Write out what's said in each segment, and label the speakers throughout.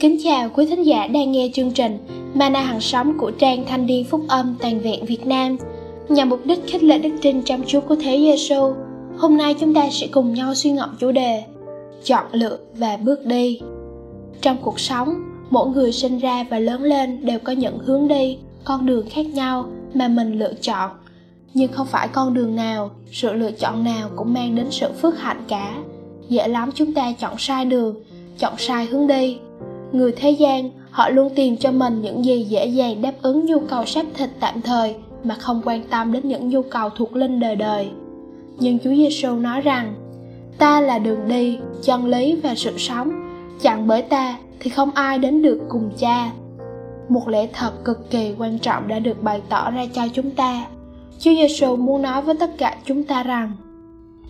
Speaker 1: Kính chào quý thính giả đang nghe chương trình Mana hàng sống của trang Thanh niên Phúc âm Toàn vẹn Việt Nam. Nhằm mục đích khích lệ đức tin trong Chúa của Thế Giêsu. Hôm nay chúng ta sẽ cùng nhau suy ngẫm chủ đề Chọn lựa và bước đi. Trong cuộc sống, mỗi người sinh ra và lớn lên đều có những hướng đi, con đường khác nhau mà mình lựa chọn. Nhưng không phải con đường nào sự lựa chọn nào cũng mang đến sự phước hạnh cả. Dễ lắm chúng ta chọn sai đường chọn sai hướng đi người thế gian, họ luôn tìm cho mình những gì dễ dàng đáp ứng nhu cầu xác thịt tạm thời mà không quan tâm đến những nhu cầu thuộc linh đời đời. Nhưng chúa giêsu nói rằng, ta là đường đi, chân lý và sự sống. Chẳng bởi ta thì không ai đến được cùng cha. Một lẽ thật cực kỳ quan trọng đã được bày tỏ ra cho chúng ta. Chúa giêsu muốn nói với tất cả chúng ta rằng,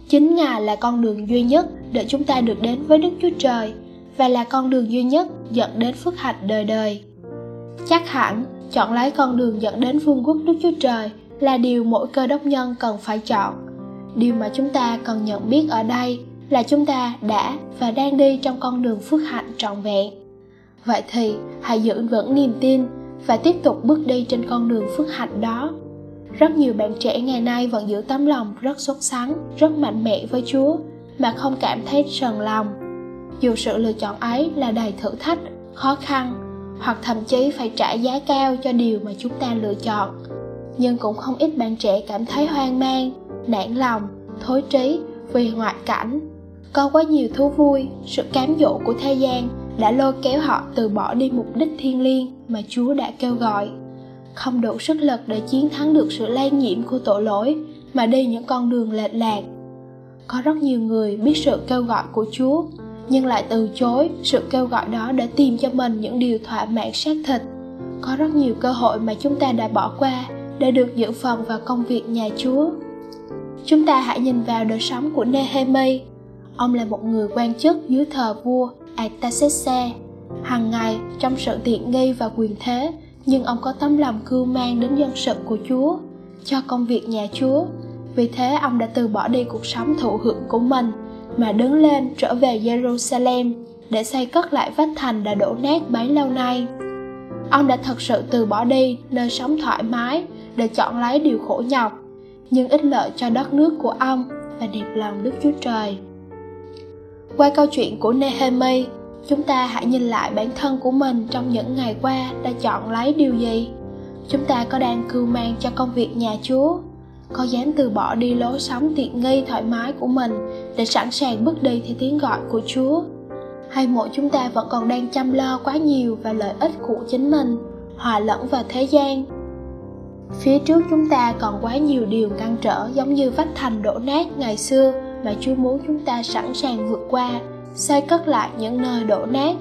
Speaker 1: chính ngài là con đường duy nhất để chúng ta được đến với đức chúa trời và là con đường duy nhất dẫn đến phước hạnh đời đời. Chắc hẳn, chọn lấy con đường dẫn đến vương quốc đức chúa trời là điều mỗi cơ đốc nhân cần phải chọn. Điều mà chúng ta cần nhận biết ở đây là chúng ta đã và đang đi trong con đường phước hạnh trọn vẹn. Vậy thì, hãy giữ vững niềm tin và tiếp tục bước đi trên con đường phước hạnh đó. Rất nhiều bạn trẻ ngày nay vẫn giữ tấm lòng rất xuất sắng rất mạnh mẽ với chúa mà không cảm thấy sờn lòng dù sự lựa chọn ấy là đầy thử thách, khó khăn, hoặc thậm chí phải trả giá cao cho điều mà chúng ta lựa chọn. Nhưng cũng không ít bạn trẻ cảm thấy hoang mang, nản lòng, thối trí vì ngoại cảnh. Có quá nhiều thú vui, sự cám dỗ của thế gian đã lôi kéo họ từ bỏ đi mục đích thiêng liêng mà chúa đã kêu gọi. Không đủ sức lực để chiến thắng được sự lây nhiễm của tội lỗi mà đi những con đường lệch lạc. Có rất nhiều người biết sự kêu gọi của chúa nhưng lại từ chối sự kêu gọi đó để tìm cho mình những điều thỏa mãn xác thịt. Có rất nhiều cơ hội mà chúng ta đã bỏ qua để được dự phần vào công việc nhà chúa. Chúng ta hãy nhìn vào đời sống của nehemi. Ông là một người quan chức dưới thờ vua artaxerxes. Hàng ngày, trong sự tiện nghi và quyền thế, nhưng ông có tấm lòng cưu mang đến dân sự của chúa, cho công việc nhà chúa. Vì thế, ông đã từ bỏ đi cuộc sống thụ hưởng của mình mà đứng lên trở về jerusalem để xây cất lại vách thành đã đổ nát bấy lâu nay. Ông đã thật sự từ bỏ đi nơi sống thoải mái để chọn lấy điều khổ nhọc, nhưng ích lợi cho đất nước của ông và đẹp lòng đức chúa trời. Qua câu chuyện của nehemi, chúng ta hãy nhìn lại bản thân của mình trong những ngày qua đã chọn lấy điều gì. Chúng ta có đang cưu mang cho công việc nhà chúa có dám từ bỏ đi lối sống tiện nghi thoải mái của mình để sẵn sàng bước đi theo tiếng gọi của chúa? Hay mỗi chúng ta vẫn còn đang chăm lo quá nhiều và lợi ích của chính mình, hòa lẫn vào thế gian? Phía trước chúng ta còn quá nhiều điều ngăn trở giống như vách thành đổ nát ngày xưa mà chúa muốn chúng ta sẵn sàng vượt qua, xây cất lại những nơi đổ nát.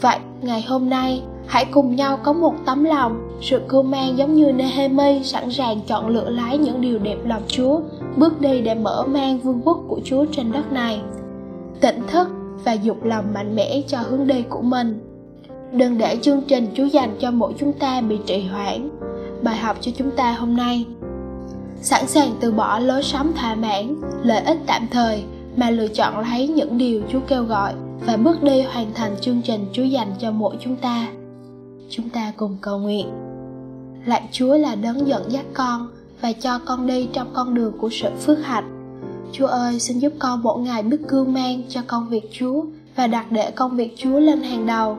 Speaker 1: Vậy, ngày hôm nay hãy cùng nhau có một tấm lòng. Sự cưu mang giống như Nehemi sẵn sàng chọn lựa lái những điều đẹp lòng Chúa, bước đi để mở mang vương quốc của Chúa trên đất này. Tỉnh thức và dục lòng mạnh mẽ cho hướng đi của mình. Đừng để chương trình Chúa dành cho mỗi chúng ta bị trì hoãn. Bài học cho chúng ta hôm nay. Sẵn sàng từ bỏ lối sống thỏa mãn, lợi ích tạm thời mà lựa chọn lấy những điều Chúa kêu gọi và bước đi hoàn thành chương trình Chúa dành cho mỗi chúng ta. Chúng ta cùng cầu nguyện. Lạy Chúa là đấng dẫn dắt con và cho con đi trong con đường của sự phước hạnh. Chúa ơi, xin giúp con mỗi ngày biết cưu mang cho công việc Chúa và đặt để công việc Chúa lên hàng đầu.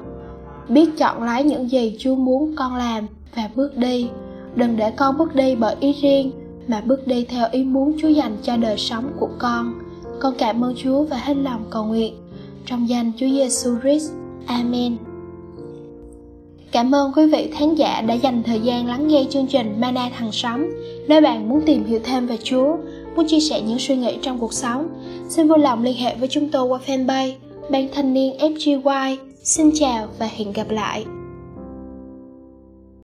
Speaker 1: Biết chọn lấy những gì Chúa muốn con làm và bước đi. Đừng để con bước đi bởi ý riêng mà bước đi theo ý muốn Chúa dành cho đời sống của con con cảm ơn Chúa và hết lòng cầu nguyện trong danh Chúa Giêsu Christ. Amen. Cảm ơn quý vị khán giả đã dành thời gian lắng nghe chương trình Mana Thằng Sống. Nếu bạn muốn tìm hiểu thêm về Chúa, muốn chia sẻ những suy nghĩ trong cuộc sống, xin vui lòng liên hệ với chúng tôi qua fanpage Ban Thanh niên FGY. Xin chào và hẹn gặp lại.